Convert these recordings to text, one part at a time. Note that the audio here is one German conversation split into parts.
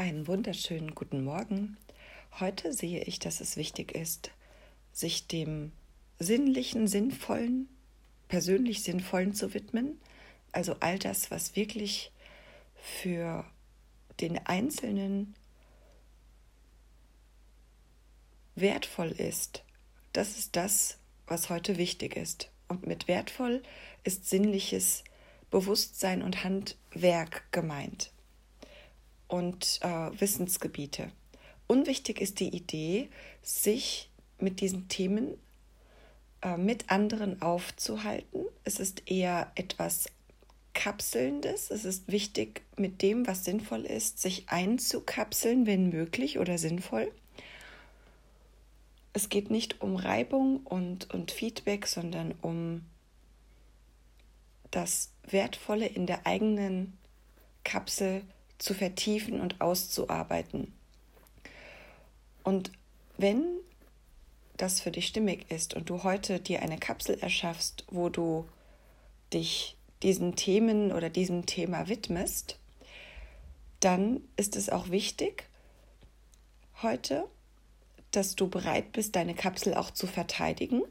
Einen wunderschönen guten Morgen. Heute sehe ich, dass es wichtig ist, sich dem sinnlichen, sinnvollen, persönlich sinnvollen zu widmen. Also all das, was wirklich für den Einzelnen wertvoll ist. Das ist das, was heute wichtig ist. Und mit wertvoll ist sinnliches Bewusstsein und Handwerk gemeint und äh, Wissensgebiete. Unwichtig ist die Idee, sich mit diesen Themen äh, mit anderen aufzuhalten. Es ist eher etwas Kapselndes. Es ist wichtig, mit dem, was sinnvoll ist, sich einzukapseln, wenn möglich oder sinnvoll. Es geht nicht um Reibung und, und Feedback, sondern um das Wertvolle in der eigenen Kapsel zu vertiefen und auszuarbeiten. Und wenn das für dich stimmig ist und du heute dir eine Kapsel erschaffst, wo du dich diesen Themen oder diesem Thema widmest, dann ist es auch wichtig heute, dass du bereit bist, deine Kapsel auch zu verteidigen,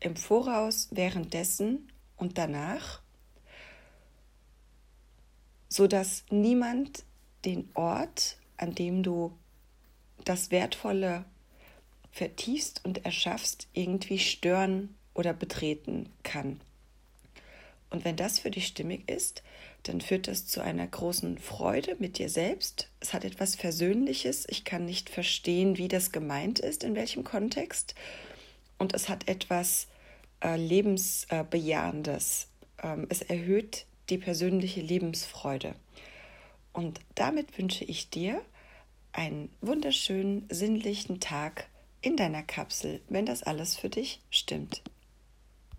im Voraus, währenddessen und danach sodass niemand den Ort, an dem du das Wertvolle vertiefst und erschaffst, irgendwie stören oder betreten kann. Und wenn das für dich stimmig ist, dann führt das zu einer großen Freude mit dir selbst. Es hat etwas Versöhnliches. Ich kann nicht verstehen, wie das gemeint ist, in welchem Kontext. Und es hat etwas äh, Lebensbejahendes. Ähm, es erhöht die persönliche Lebensfreude. Und damit wünsche ich dir einen wunderschönen, sinnlichen Tag in deiner Kapsel, wenn das alles für dich stimmt.